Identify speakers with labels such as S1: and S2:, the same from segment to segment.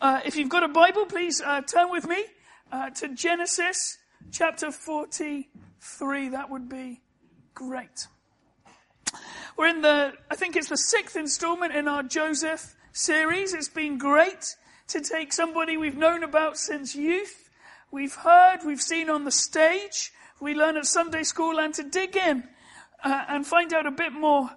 S1: Uh, if you've got a Bible, please uh, turn with me uh, to Genesis chapter 43. That would be great. We're in the, I think it's the sixth installment in our Joseph series. It's been great to take somebody we've known about since youth, we've heard, we've seen on the stage, we learn at Sunday school, and to dig in uh, and find out a bit more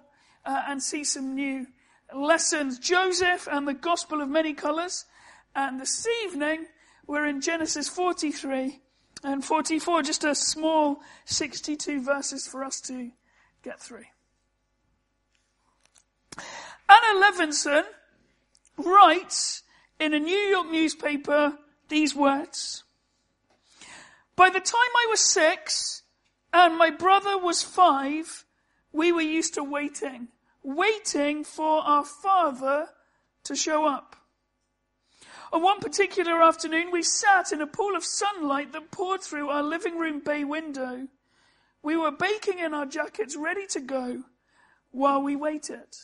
S1: uh, and see some new lessons. Joseph and the Gospel of Many Colors. And this evening, we're in Genesis 43 and 44, just a small 62 verses for us to get through. Anna Levinson writes in a New York newspaper these words. By the time I was six and my brother was five, we were used to waiting, waiting for our father to show up. On one particular afternoon, we sat in a pool of sunlight that poured through our living room bay window. We were baking in our jackets, ready to go, while we waited.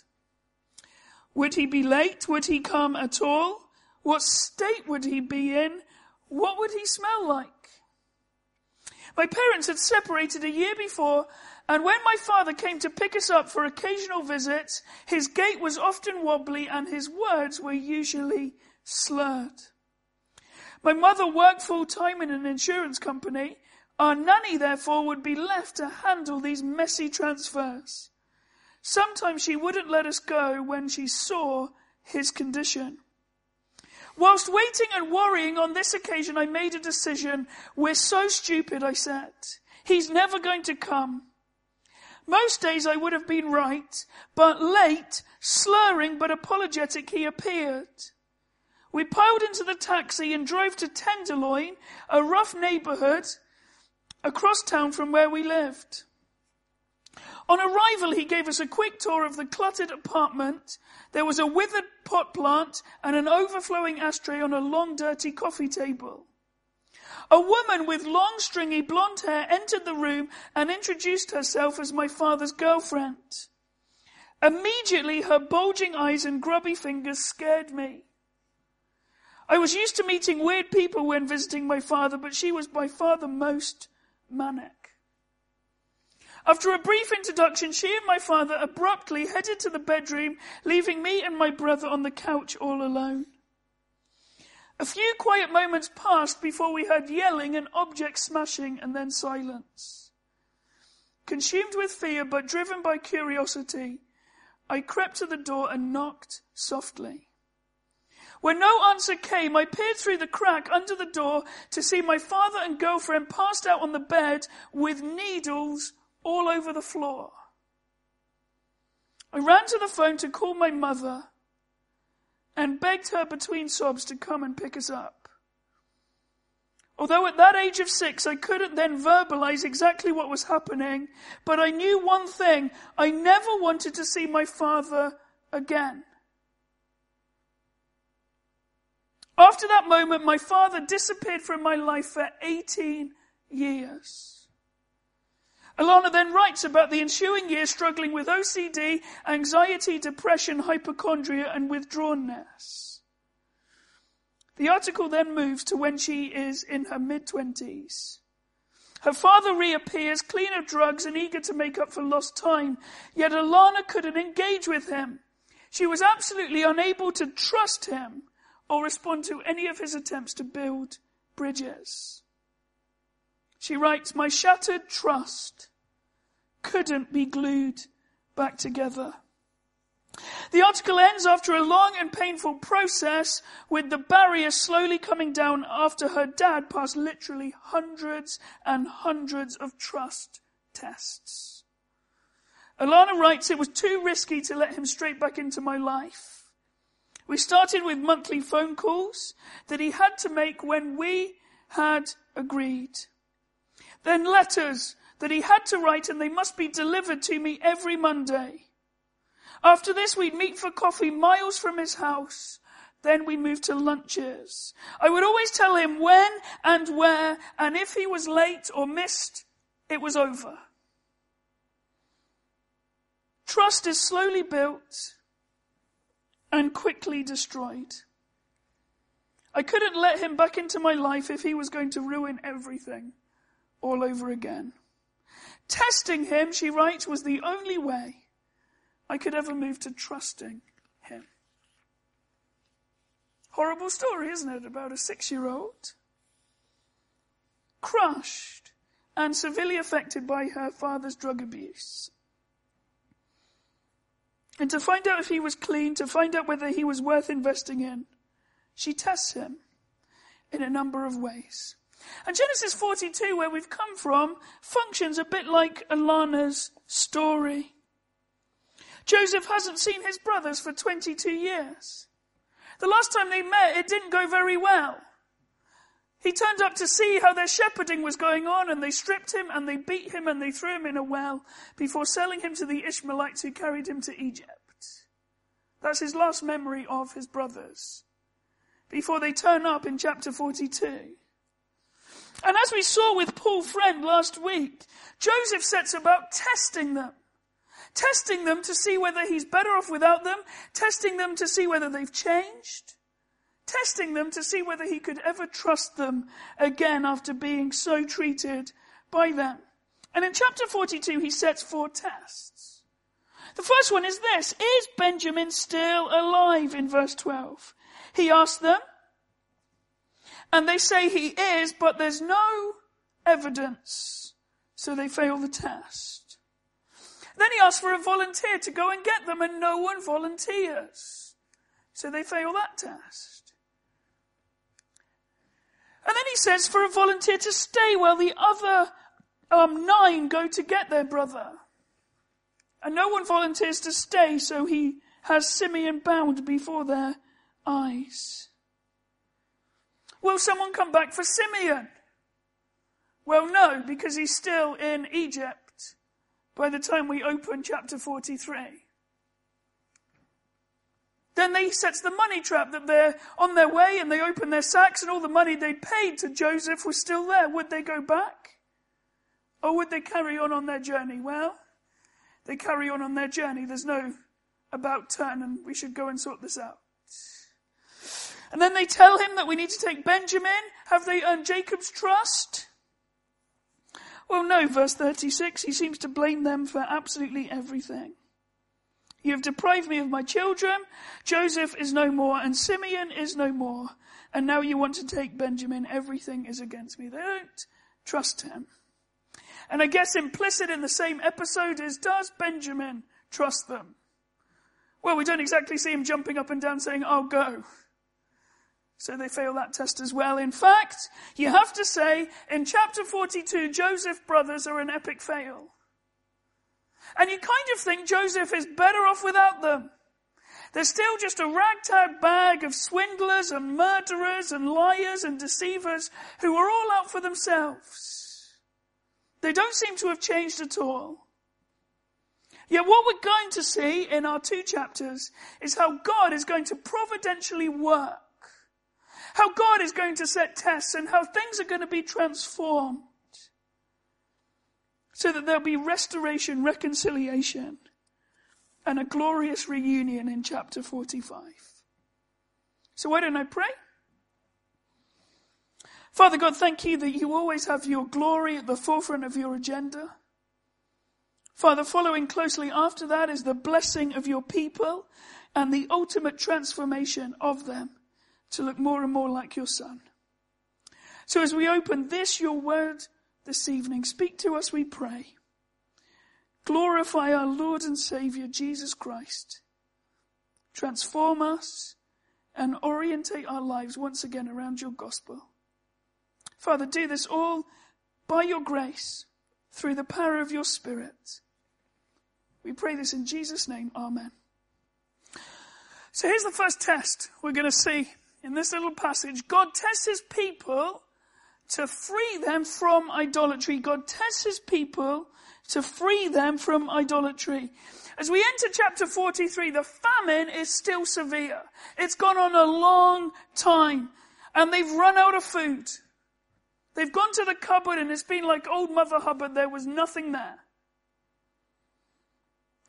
S1: Would he be late? Would he come at all? What state would he be in? What would he smell like? My parents had separated a year before, and when my father came to pick us up for occasional visits, his gait was often wobbly and his words were usually slurred. My mother worked full time in an insurance company. Our nanny, therefore, would be left to handle these messy transfers. Sometimes she wouldn't let us go when she saw his condition. Whilst waiting and worrying on this occasion, I made a decision. We're so stupid, I said. He's never going to come. Most days I would have been right, but late, slurring but apologetic, he appeared. We piled into the taxi and drove to Tenderloin, a rough neighborhood across town from where we lived. On arrival, he gave us a quick tour of the cluttered apartment. There was a withered pot plant and an overflowing ashtray on a long, dirty coffee table. A woman with long, stringy blonde hair entered the room and introduced herself as my father's girlfriend. Immediately, her bulging eyes and grubby fingers scared me. I was used to meeting weird people when visiting my father, but she was by far the most manic. After a brief introduction, she and my father abruptly headed to the bedroom, leaving me and my brother on the couch all alone. A few quiet moments passed before we heard yelling and object smashing and then silence. Consumed with fear but driven by curiosity, I crept to the door and knocked softly. When no answer came, I peered through the crack under the door to see my father and girlfriend passed out on the bed with needles all over the floor. I ran to the phone to call my mother and begged her between sobs to come and pick us up. Although at that age of six I couldn't then verbalize exactly what was happening, but I knew one thing. I never wanted to see my father again. After that moment, my father disappeared from my life for 18 years. Alana then writes about the ensuing years struggling with OCD, anxiety, depression, hypochondria, and withdrawnness. The article then moves to when she is in her mid twenties. Her father reappears, clean of drugs and eager to make up for lost time, yet Alana couldn't engage with him. She was absolutely unable to trust him or respond to any of his attempts to build bridges. She writes, My shattered trust couldn't be glued back together. The article ends after a long and painful process with the barrier slowly coming down after her dad passed literally hundreds and hundreds of trust tests. Alana writes, it was too risky to let him straight back into my life. We started with monthly phone calls that he had to make when we had agreed. Then letters that he had to write and they must be delivered to me every Monday. After this, we'd meet for coffee miles from his house. Then we moved to lunches. I would always tell him when and where, and if he was late or missed, it was over. Trust is slowly built and quickly destroyed. I couldn't let him back into my life if he was going to ruin everything all over again. Testing him, she writes, was the only way I could ever move to trusting him. Horrible story, isn't it, about a six year old? Crushed and severely affected by her father's drug abuse. And to find out if he was clean, to find out whether he was worth investing in, she tests him in a number of ways. And Genesis 42, where we've come from, functions a bit like Alana's story. Joseph hasn't seen his brothers for 22 years. The last time they met, it didn't go very well. He turned up to see how their shepherding was going on and they stripped him and they beat him and they threw him in a well before selling him to the Ishmaelites who carried him to Egypt. That's his last memory of his brothers before they turn up in chapter 42. And as we saw with Paul Friend last week, Joseph sets about testing them. Testing them to see whether he's better off without them, testing them to see whether they've changed, testing them to see whether he could ever trust them again after being so treated by them. And in chapter 42, he sets four tests. The first one is this. Is Benjamin still alive in verse 12? He asks them, and they say he is, but there's no evidence. So they fail the test. Then he asks for a volunteer to go and get them, and no one volunteers. So they fail that test. And then he says for a volunteer to stay while the other um, nine go to get their brother. And no one volunteers to stay, so he has Simeon bound before their eyes. Will someone come back for Simeon? Well, no, because he's still in Egypt by the time we open chapter 43. Then they sets the money trap that they're on their way and they open their sacks and all the money they paid to Joseph was still there. Would they go back? Or would they carry on on their journey? Well, they carry on on their journey. There's no about turn and we should go and sort this out. And then they tell him that we need to take Benjamin. Have they earned Jacob's trust? Well, no, verse 36, he seems to blame them for absolutely everything. You have deprived me of my children. Joseph is no more and Simeon is no more. And now you want to take Benjamin. Everything is against me. They don't trust him. And I guess implicit in the same episode is, does Benjamin trust them? Well, we don't exactly see him jumping up and down saying, I'll go. So they fail that test as well. In fact, you have to say, in chapter 42, Joseph's brothers are an epic fail. And you kind of think Joseph is better off without them. They're still just a ragtag bag of swindlers and murderers and liars and deceivers who are all out for themselves. They don't seem to have changed at all. Yet what we're going to see in our two chapters is how God is going to providentially work how God is going to set tests and how things are going to be transformed so that there'll be restoration, reconciliation, and a glorious reunion in chapter 45. So why don't I pray? Father God, thank you that you always have your glory at the forefront of your agenda. Father, following closely after that is the blessing of your people and the ultimate transformation of them to look more and more like your Son. So as we open this, your word this evening, speak to us, we pray. Glorify our Lord and Savior, Jesus Christ. Transform us and orientate our lives once again around your gospel. Father, do this all by your grace through the power of your Spirit. We pray this in Jesus' name. Amen. So here's the first test we're going to see in this little passage, God tests his people to free them from idolatry. God tests his people to free them from idolatry. As we enter chapter 43, the famine is still severe. It's gone on a long time and they've run out of food. They've gone to the cupboard and it's been like old Mother Hubbard. There was nothing there.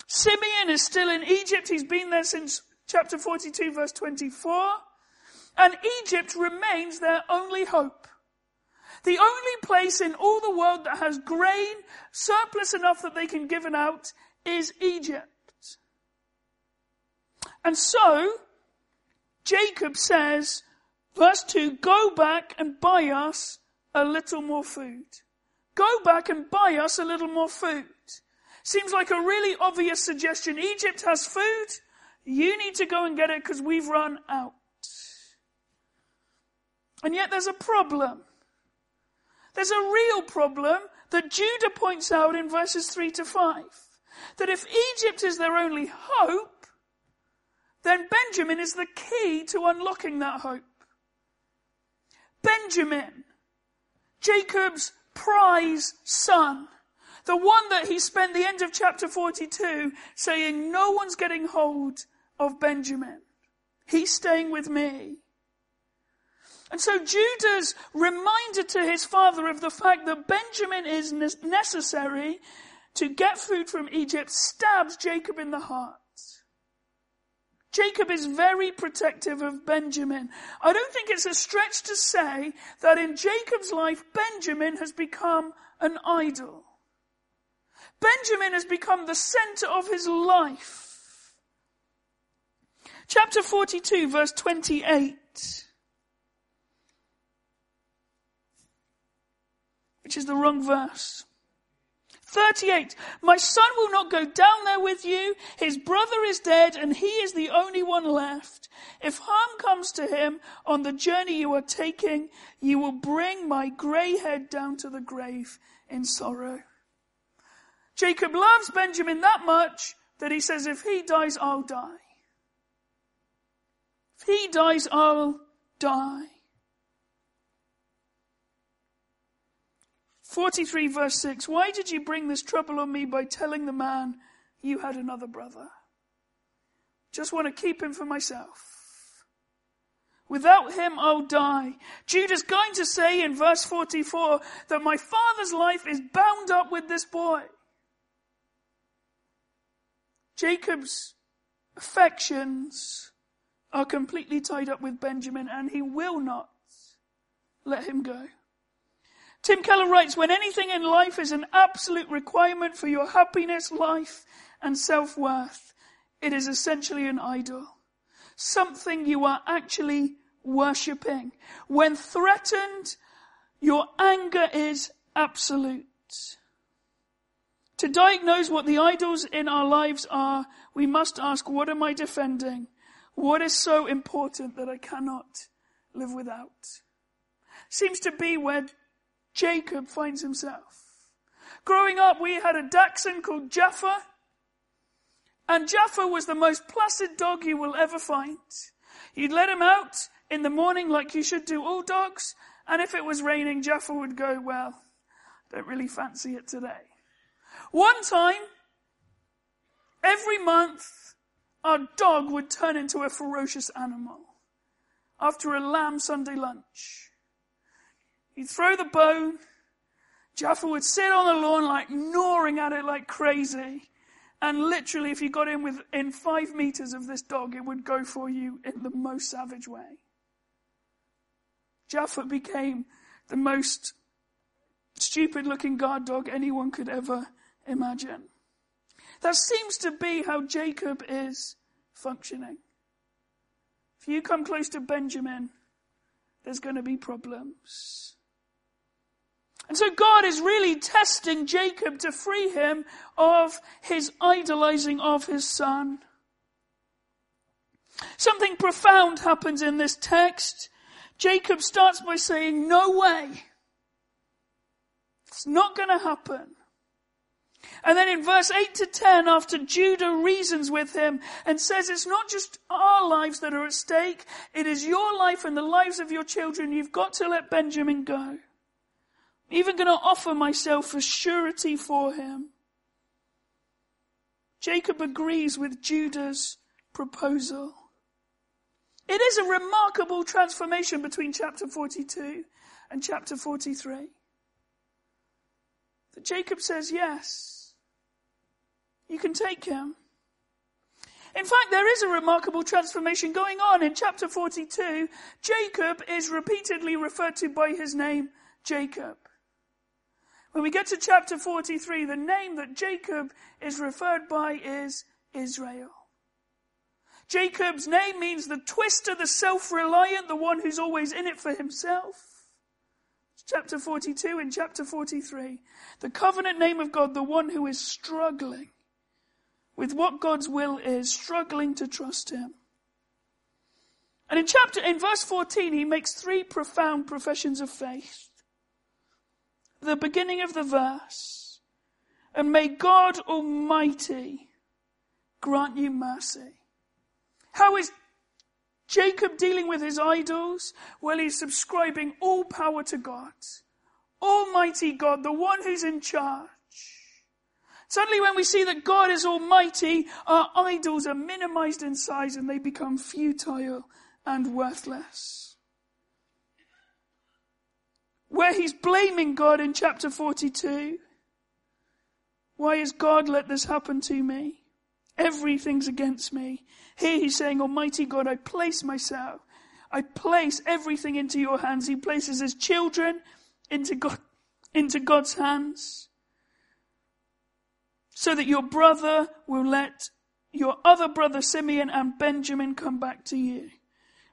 S1: Simeon is still in Egypt. He's been there since chapter 42 verse 24. And Egypt remains their only hope. The only place in all the world that has grain surplus enough that they can give it out is Egypt. And so, Jacob says, verse 2, go back and buy us a little more food. Go back and buy us a little more food. Seems like a really obvious suggestion. Egypt has food. You need to go and get it because we've run out. And yet there's a problem. There's a real problem that Judah points out in verses 3 to 5. That if Egypt is their only hope, then Benjamin is the key to unlocking that hope. Benjamin, Jacob's prize son, the one that he spent the end of chapter 42 saying, no one's getting hold of Benjamin. He's staying with me. And so Judah's reminder to his father of the fact that Benjamin is necessary to get food from Egypt stabs Jacob in the heart. Jacob is very protective of Benjamin. I don't think it's a stretch to say that in Jacob's life, Benjamin has become an idol. Benjamin has become the center of his life. Chapter 42 verse 28. Which is the wrong verse. 38. My son will not go down there with you. His brother is dead and he is the only one left. If harm comes to him on the journey you are taking, you will bring my grey head down to the grave in sorrow. Jacob loves Benjamin that much that he says, if he dies, I'll die. If he dies, I'll die. 43 verse 6. Why did you bring this trouble on me by telling the man you had another brother? Just want to keep him for myself. Without him, I'll die. Judah's going to say in verse 44 that my father's life is bound up with this boy. Jacob's affections are completely tied up with Benjamin and he will not let him go. Tim Keller writes, when anything in life is an absolute requirement for your happiness, life, and self-worth, it is essentially an idol. Something you are actually worshipping. When threatened, your anger is absolute. To diagnose what the idols in our lives are, we must ask, what am I defending? What is so important that I cannot live without? Seems to be where Jacob finds himself. Growing up, we had a dachshund called Jaffa, and Jaffa was the most placid dog you will ever find. You'd let him out in the morning like you should do all dogs, and if it was raining, Jaffa would go, well, I don't really fancy it today. One time, every month, our dog would turn into a ferocious animal after a lamb Sunday lunch. He'd throw the bone. Jaffa would sit on the lawn like gnawing at it like crazy. And literally, if you got in within five meters of this dog, it would go for you in the most savage way. Jaffa became the most stupid looking guard dog anyone could ever imagine. That seems to be how Jacob is functioning. If you come close to Benjamin, there's going to be problems. And so God is really testing Jacob to free him of his idolizing of his son. Something profound happens in this text. Jacob starts by saying, no way. It's not going to happen. And then in verse 8 to 10, after Judah reasons with him and says it's not just our lives that are at stake, it is your life and the lives of your children. You've got to let Benjamin go even going to offer myself as surety for him. Jacob agrees with Judah's proposal. It is a remarkable transformation between chapter 42 and chapter 43. That Jacob says, yes, you can take him. In fact, there is a remarkable transformation going on. In chapter 42, Jacob is repeatedly referred to by his name, Jacob. When we get to chapter 43, the name that Jacob is referred by is Israel. Jacob's name means the twister, the self-reliant, the one who's always in it for himself. Chapter 42 and chapter 43. The covenant name of God, the one who is struggling with what God's will is, struggling to trust Him. And in chapter, in verse 14, he makes three profound professions of faith. The beginning of the verse. And may God Almighty grant you mercy. How is Jacob dealing with his idols? Well, he's subscribing all power to God. Almighty God, the one who's in charge. Suddenly when we see that God is almighty, our idols are minimized in size and they become futile and worthless. Where he's blaming God in chapter 42. Why has God let this happen to me? Everything's against me. Here he's saying, Almighty God, I place myself, I place everything into your hands. He places his children into God, into God's hands so that your brother will let your other brother Simeon and Benjamin come back to you.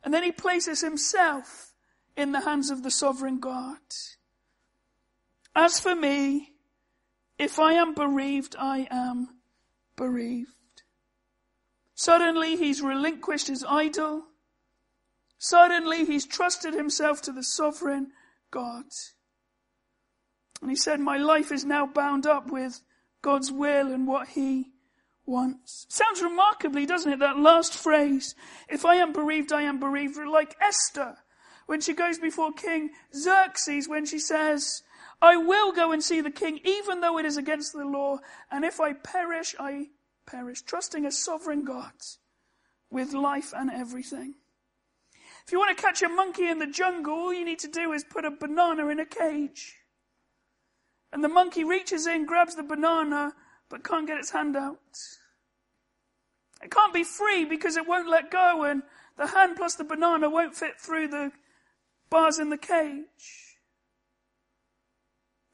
S1: And then he places himself in the hands of the sovereign God. As for me, if I am bereaved, I am bereaved. Suddenly he's relinquished his idol. Suddenly he's trusted himself to the sovereign God. And he said, my life is now bound up with God's will and what He wants. Sounds remarkably, doesn't it? That last phrase. If I am bereaved, I am bereaved. Like Esther, when she goes before King Xerxes, when she says, I will go and see the king, even though it is against the law, and if I perish, I perish. Trusting a sovereign God with life and everything. If you want to catch a monkey in the jungle, all you need to do is put a banana in a cage. And the monkey reaches in, grabs the banana, but can't get its hand out. It can't be free because it won't let go and the hand plus the banana won't fit through the bars in the cage.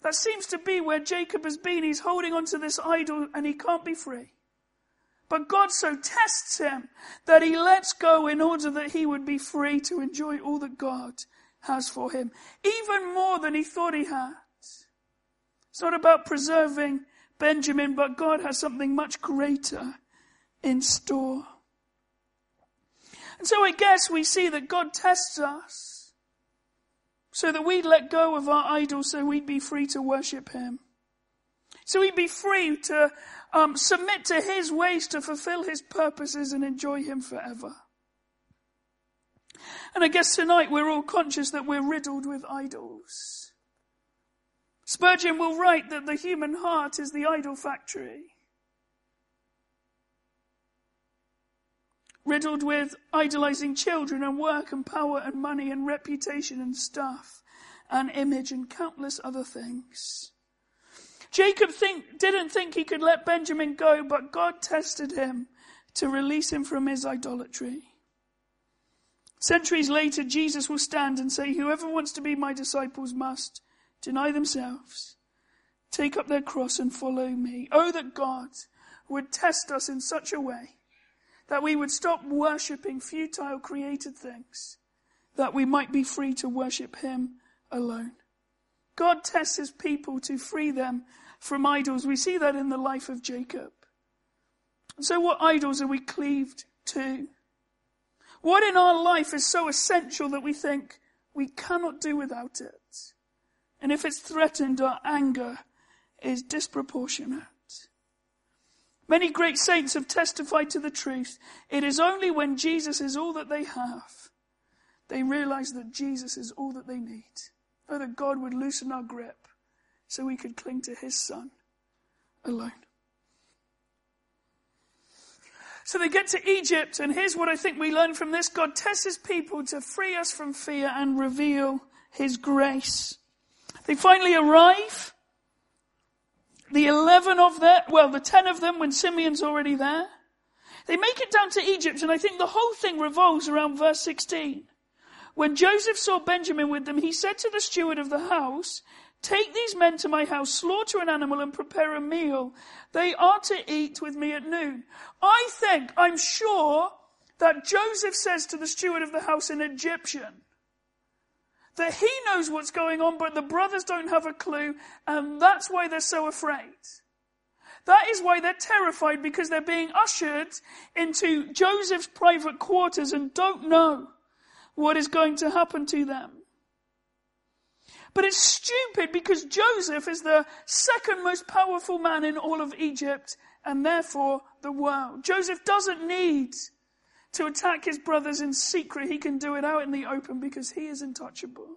S1: That seems to be where Jacob has been. He's holding onto this idol and he can't be free. But God so tests him that he lets go in order that he would be free to enjoy all that God has for him, even more than he thought he had. It's not about preserving Benjamin, but God has something much greater in store. And so I guess we see that God tests us so that we'd let go of our idols so we'd be free to worship Him. So we'd be free to um, submit to His ways to fulfill His purposes and enjoy Him forever. And I guess tonight we're all conscious that we're riddled with idols. Spurgeon will write that the human heart is the idol factory. Riddled with idolizing children and work and power and money and reputation and stuff and image and countless other things. Jacob think, didn't think he could let Benjamin go, but God tested him to release him from his idolatry. Centuries later, Jesus will stand and say, whoever wants to be my disciples must deny themselves, take up their cross and follow me. Oh, that God would test us in such a way that we would stop worshipping futile created things, that we might be free to worship Him alone. God tests His people to free them from idols. We see that in the life of Jacob. So what idols are we cleaved to? What in our life is so essential that we think we cannot do without it? And if it's threatened, our anger is disproportionate. Many great saints have testified to the truth. It is only when Jesus is all that they have, they realize that Jesus is all that they need. Oh, that God would loosen our grip so we could cling to His Son alone. So they get to Egypt, and here's what I think we learn from this. God tests His people to free us from fear and reveal His grace. They finally arrive. The 11 of them, well, the 10 of them when Simeon's already there. They make it down to Egypt, and I think the whole thing revolves around verse 16. When Joseph saw Benjamin with them, he said to the steward of the house, Take these men to my house, slaughter an animal, and prepare a meal. They are to eat with me at noon. I think, I'm sure, that Joseph says to the steward of the house in Egyptian, that he knows what's going on, but the brothers don't have a clue, and that's why they're so afraid. That is why they're terrified because they're being ushered into Joseph's private quarters and don't know what is going to happen to them. But it's stupid because Joseph is the second most powerful man in all of Egypt and therefore the world. Joseph doesn't need to attack his brothers in secret. He can do it out in the open because he is untouchable.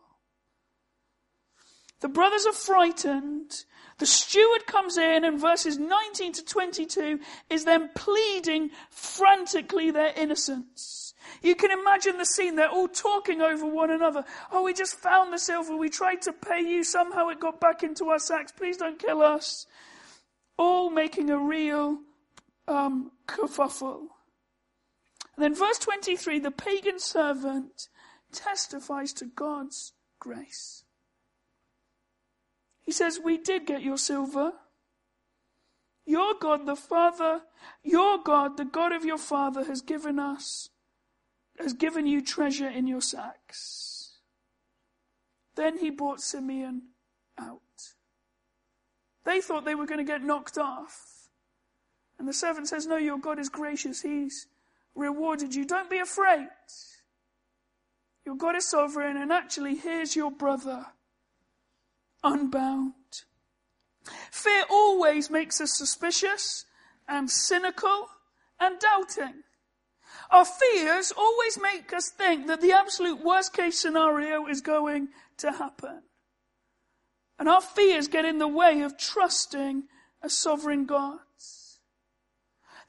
S1: The brothers are frightened. The steward comes in and verses 19 to 22 is them pleading frantically their innocence. You can imagine the scene. They're all talking over one another. Oh, we just found the silver. We tried to pay you. Somehow it got back into our sacks. Please don't kill us. All making a real um, kerfuffle. And then verse 23, the pagan servant testifies to God's grace. He says, we did get your silver. Your God, the Father, your God, the God of your Father has given us, has given you treasure in your sacks. Then he brought Simeon out. They thought they were going to get knocked off. And the servant says, no, your God is gracious. He's rewarded you. Don't be afraid. Your God is sovereign, and actually, here's your brother, unbound. Fear always makes us suspicious and cynical and doubting. Our fears always make us think that the absolute worst case scenario is going to happen. And our fears get in the way of trusting a sovereign God.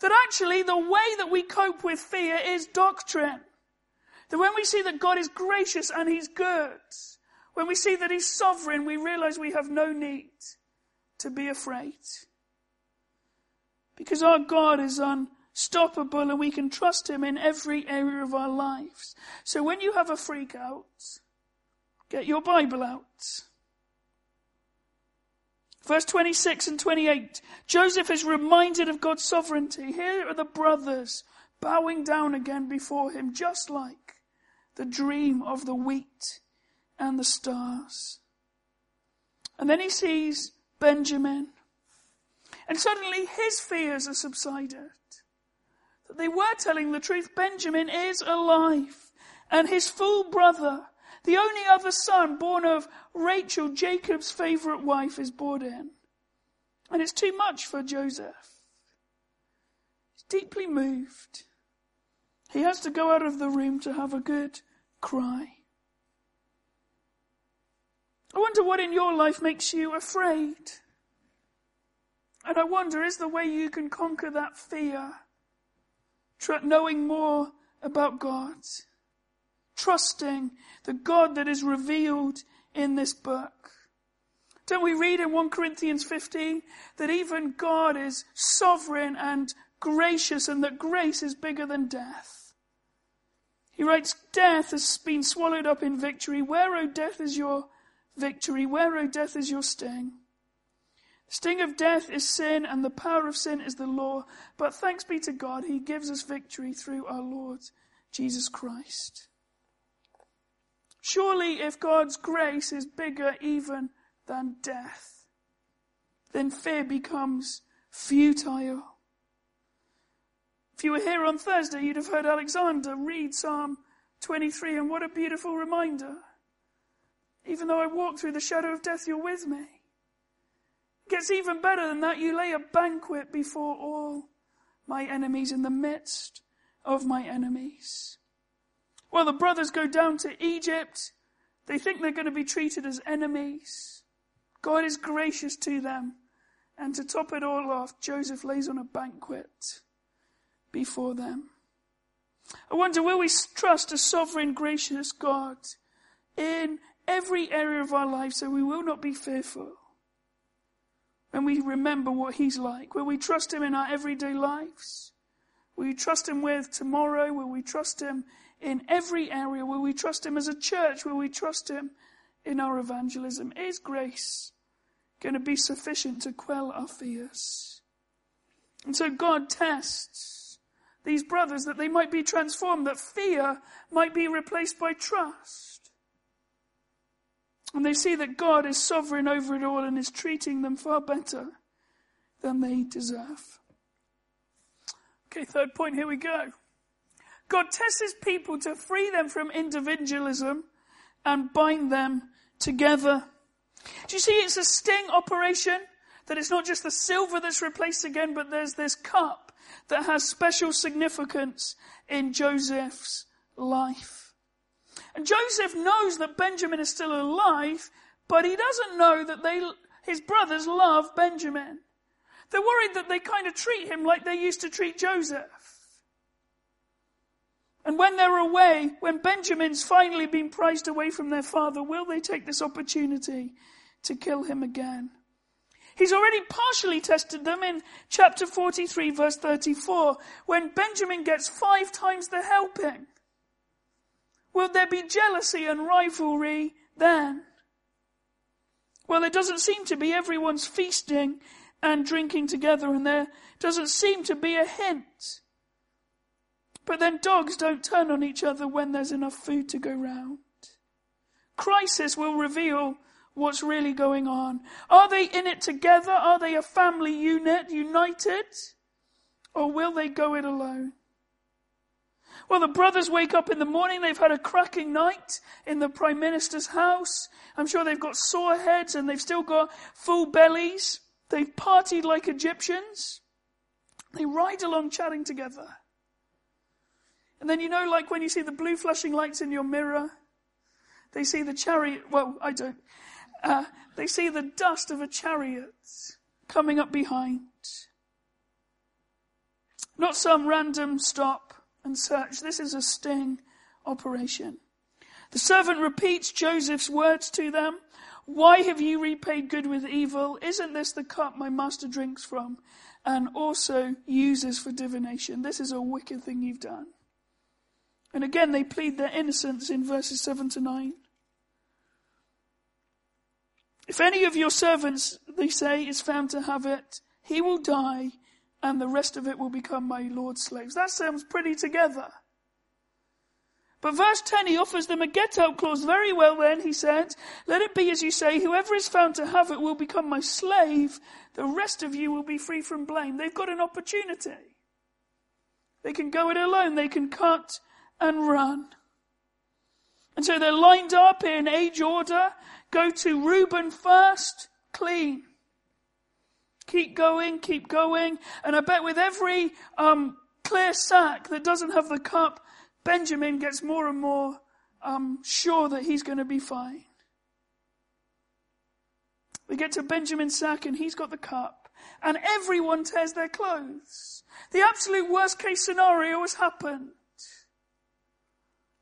S1: That actually the way that we cope with fear is doctrine. That when we see that God is gracious and He's good, when we see that He's sovereign, we realize we have no need to be afraid. Because our God is unstoppable and we can trust Him in every area of our lives. So when you have a freak out, get your Bible out. Verse 26 and 28. Joseph is reminded of God's sovereignty. Here are the brothers bowing down again before him, just like the dream of the wheat and the stars. And then he sees Benjamin. And suddenly his fears are subsided. They were telling the truth. Benjamin is alive. And his full brother the only other son born of Rachel, Jacob's favorite wife, is born in. And it's too much for Joseph. He's deeply moved. He has to go out of the room to have a good cry. I wonder what in your life makes you afraid. And I wonder, is the way you can conquer that fear knowing more about God? Trusting the God that is revealed in this book. Don't we read in 1 Corinthians 15 that even God is sovereign and gracious and that grace is bigger than death? He writes, Death has been swallowed up in victory. Where, O death, is your victory? Where, O death, is your sting? The sting of death is sin, and the power of sin is the law. But thanks be to God, He gives us victory through our Lord Jesus Christ. Surely, if God's grace is bigger even than death, then fear becomes futile. If you were here on Thursday, you'd have heard Alexander read Psalm 23, and what a beautiful reminder. Even though I walk through the shadow of death, you're with me. It gets even better than that. You lay a banquet before all my enemies in the midst of my enemies. Well, the brothers go down to Egypt. They think they're going to be treated as enemies. God is gracious to them. And to top it all off, Joseph lays on a banquet before them. I wonder, will we trust a sovereign, gracious God in every area of our life so we will not be fearful? When we remember what He's like, will we trust Him in our everyday lives? Will we trust Him with tomorrow? Will we trust Him in every area? where we trust Him as a church? where we trust Him in our evangelism? Is grace going to be sufficient to quell our fears? And so God tests these brothers that they might be transformed, that fear might be replaced by trust. And they see that God is sovereign over it all and is treating them far better than they deserve. Okay, third point, here we go. God tests his people to free them from individualism and bind them together. Do you see it's a sting operation? That it's not just the silver that's replaced again, but there's this cup that has special significance in Joseph's life. And Joseph knows that Benjamin is still alive, but he doesn't know that they, his brothers love Benjamin. They're worried that they kind of treat him like they used to treat Joseph. And when they're away, when Benjamin's finally been prized away from their father, will they take this opportunity to kill him again? He's already partially tested them in chapter 43 verse 34 when Benjamin gets five times the helping. Will there be jealousy and rivalry then? Well, it doesn't seem to be. Everyone's feasting and drinking together and there doesn't seem to be a hint. But then dogs don't turn on each other when there's enough food to go round. Crisis will reveal what's really going on. Are they in it together? Are they a family unit, united? Or will they go it alone? Well, the brothers wake up in the morning. They've had a cracking night in the Prime Minister's house. I'm sure they've got sore heads and they've still got full bellies. They've partied like Egyptians. They ride along chatting together. And then you know, like when you see the blue flashing lights in your mirror, they see the chariot, well, I don't, uh, they see the dust of a chariot coming up behind. Not some random stop and search. This is a sting operation. The servant repeats Joseph's words to them. Why have you repaid good with evil? Isn't this the cup my master drinks from and also uses for divination? This is a wicked thing you've done. And again, they plead their innocence in verses 7 to 9. If any of your servants, they say, is found to have it, he will die and the rest of it will become my Lord's slaves. That sounds pretty together. But verse 10, he offers them a get out clause. Very well then, he said, let it be as you say, whoever is found to have it will become my slave. The rest of you will be free from blame. They've got an opportunity. They can go it alone. They can cut and run. And so they're lined up in age order. Go to Reuben first, clean. Keep going, keep going. And I bet with every um, clear sack that doesn't have the cup, Benjamin gets more and more um, sure that he's going to be fine. We get to Benjamin's sack and he's got the cup. And everyone tears their clothes. The absolute worst case scenario has happened.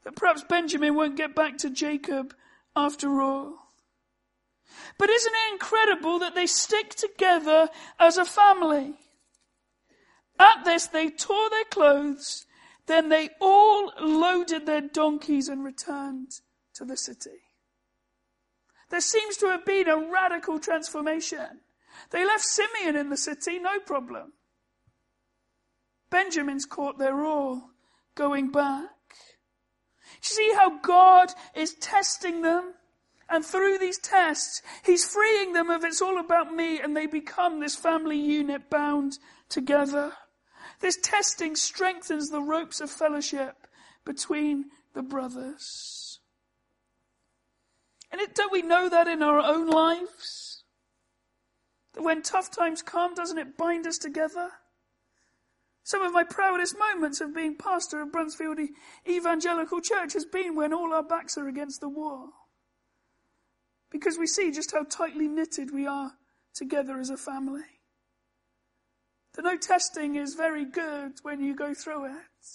S1: That perhaps Benjamin won't get back to Jacob after all. But isn't it incredible that they stick together as a family? At this, they tore their clothes then they all loaded their donkeys and returned to the city. There seems to have been a radical transformation. They left Simeon in the city, no problem. Benjamin's caught, they're all going back. See how God is testing them? And through these tests, He's freeing them of it's all about me and they become this family unit bound together. This testing strengthens the ropes of fellowship between the brothers. And it, don't we know that in our own lives? That when tough times come, doesn't it bind us together? Some of my proudest moments of being pastor of Bruntsfield Evangelical Church has been when all our backs are against the wall. Because we see just how tightly knitted we are together as a family. The no testing is very good when you go through it.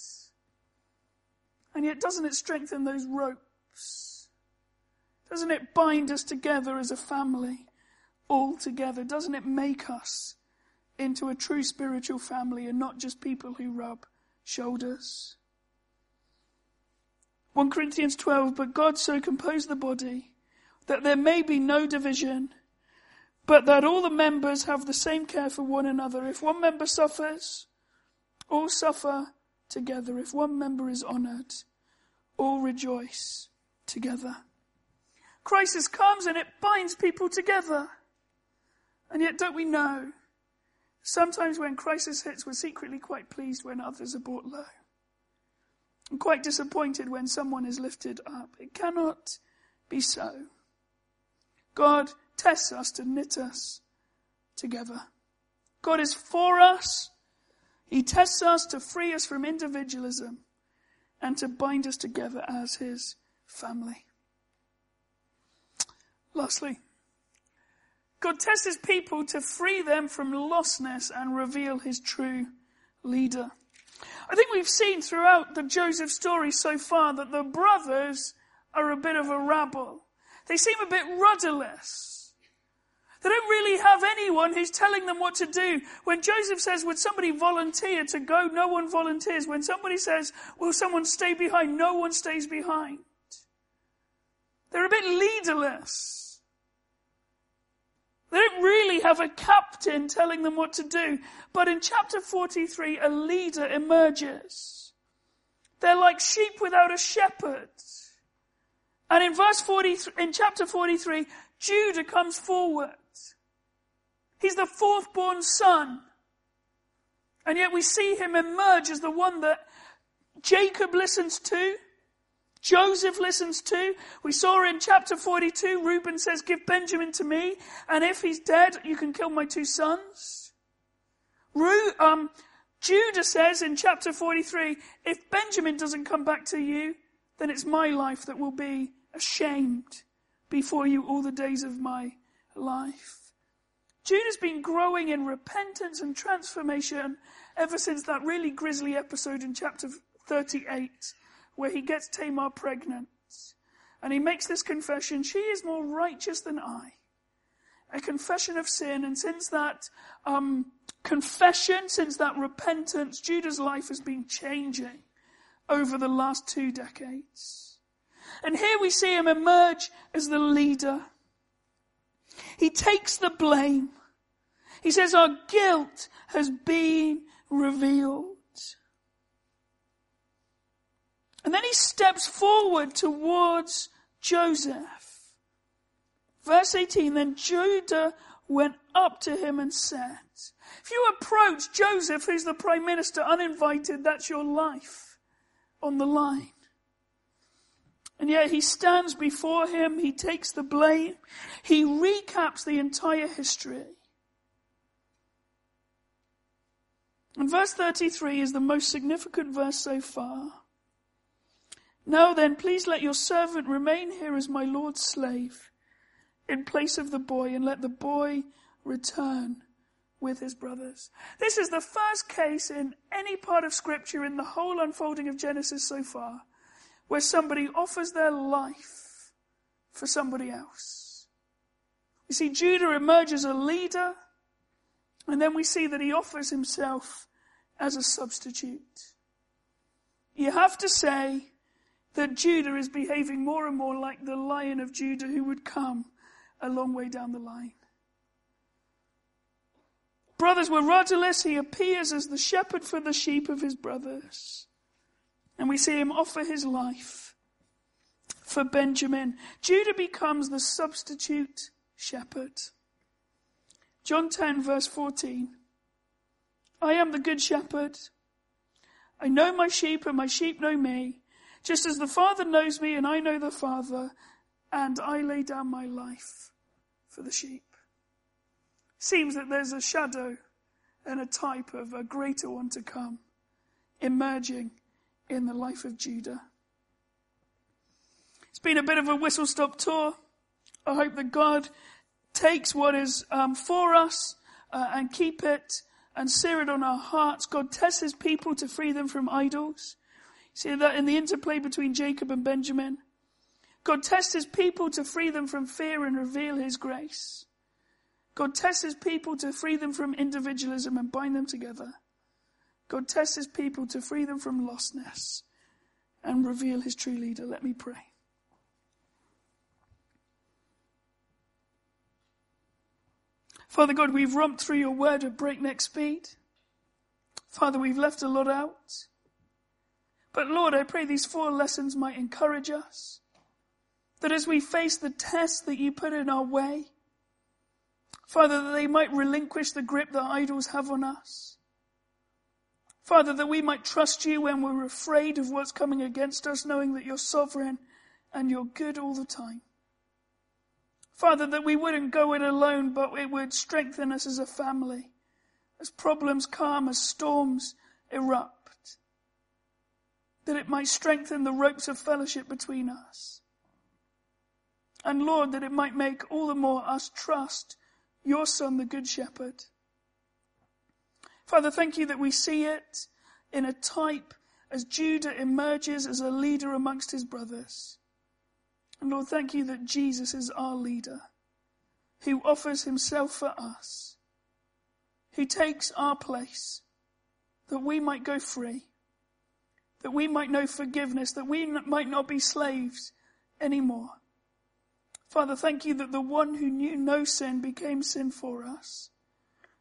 S1: And yet doesn't it strengthen those ropes? Doesn't it bind us together as a family all together? Doesn't it make us into a true spiritual family and not just people who rub shoulders. 1 Corinthians 12, but God so composed the body that there may be no division, but that all the members have the same care for one another. If one member suffers, all suffer together. If one member is honored, all rejoice together. Crisis comes and it binds people together. And yet, don't we know? Sometimes when crisis hits, we're secretly quite pleased when others are brought low. And quite disappointed when someone is lifted up. It cannot be so. God tests us to knit us together. God is for us. He tests us to free us from individualism and to bind us together as his family. Lastly, God tests his people to free them from lostness and reveal his true leader. I think we've seen throughout the Joseph story so far that the brothers are a bit of a rabble. They seem a bit rudderless. They don't really have anyone who's telling them what to do. When Joseph says, would somebody volunteer to go? No one volunteers. When somebody says, will someone stay behind? No one stays behind. They're a bit leaderless. They don't really have a captain telling them what to do. But in chapter 43, a leader emerges. They're like sheep without a shepherd. And in verse 43, in chapter 43, Judah comes forward. He's the fourth born son. And yet we see him emerge as the one that Jacob listens to, Joseph listens to. We saw in chapter 42, Reuben says, give Benjamin to me, and if he's dead, you can kill my two sons. Ru- um, Judah says in chapter 43, if Benjamin doesn't come back to you, then it's my life that will be ashamed before you all the days of my life. Judah's been growing in repentance and transformation ever since that really grisly episode in chapter 38 where he gets Tamar pregnant. And he makes this confession, she is more righteous than I. A confession of sin. And since that um, confession, since that repentance, Judah's life has been changing over the last two decades. And here we see him emerge as the leader. He takes the blame. He says, our guilt has been revealed. And then he steps forward towards Joseph. Verse 18, then Judah went up to him and said, if you approach Joseph, who's the prime minister, uninvited, that's your life on the line. And yet he stands before him, he takes the blame, he recaps the entire history. And verse 33 is the most significant verse so far. Now then, please let your servant remain here as my Lord's slave in place of the boy and let the boy return with his brothers. This is the first case in any part of scripture in the whole unfolding of Genesis so far where somebody offers their life for somebody else. You see, Judah emerges a leader and then we see that he offers himself as a substitute. You have to say, that Judah is behaving more and more like the lion of Judah who would come a long way down the line. Brothers were rudderless. He appears as the shepherd for the sheep of his brothers. And we see him offer his life for Benjamin. Judah becomes the substitute shepherd. John 10 verse 14. I am the good shepherd. I know my sheep and my sheep know me. Just as the Father knows me and I know the Father, and I lay down my life for the sheep. Seems that there's a shadow and a type of a greater one to come emerging in the life of Judah. It's been a bit of a whistle stop tour. I hope that God takes what is um, for us uh, and keep it and sear it on our hearts. God tests his people to free them from idols. See that in the interplay between Jacob and Benjamin? God tests his people to free them from fear and reveal his grace. God tests his people to free them from individualism and bind them together. God tests his people to free them from lostness and reveal his true leader. Let me pray. Father God, we've romped through your word at breakneck speed. Father, we've left a lot out. But Lord, I pray these four lessons might encourage us. That as we face the tests that you put in our way, Father, that they might relinquish the grip that idols have on us. Father, that we might trust you when we're afraid of what's coming against us, knowing that you're sovereign and you're good all the time. Father, that we wouldn't go it alone, but it would strengthen us as a family. As problems come, as storms erupt. That it might strengthen the ropes of fellowship between us. And Lord, that it might make all the more us trust your Son, the Good Shepherd. Father, thank you that we see it in a type as Judah emerges as a leader amongst his brothers. And Lord, thank you that Jesus is our leader, who offers himself for us, who takes our place, that we might go free, that we might know forgiveness, that we might not be slaves anymore. Father, thank you that the one who knew no sin became sin for us,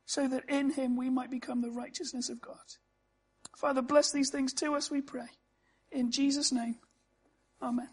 S1: so that in him we might become the righteousness of God. Father, bless these things to us, we pray. In Jesus' name, amen.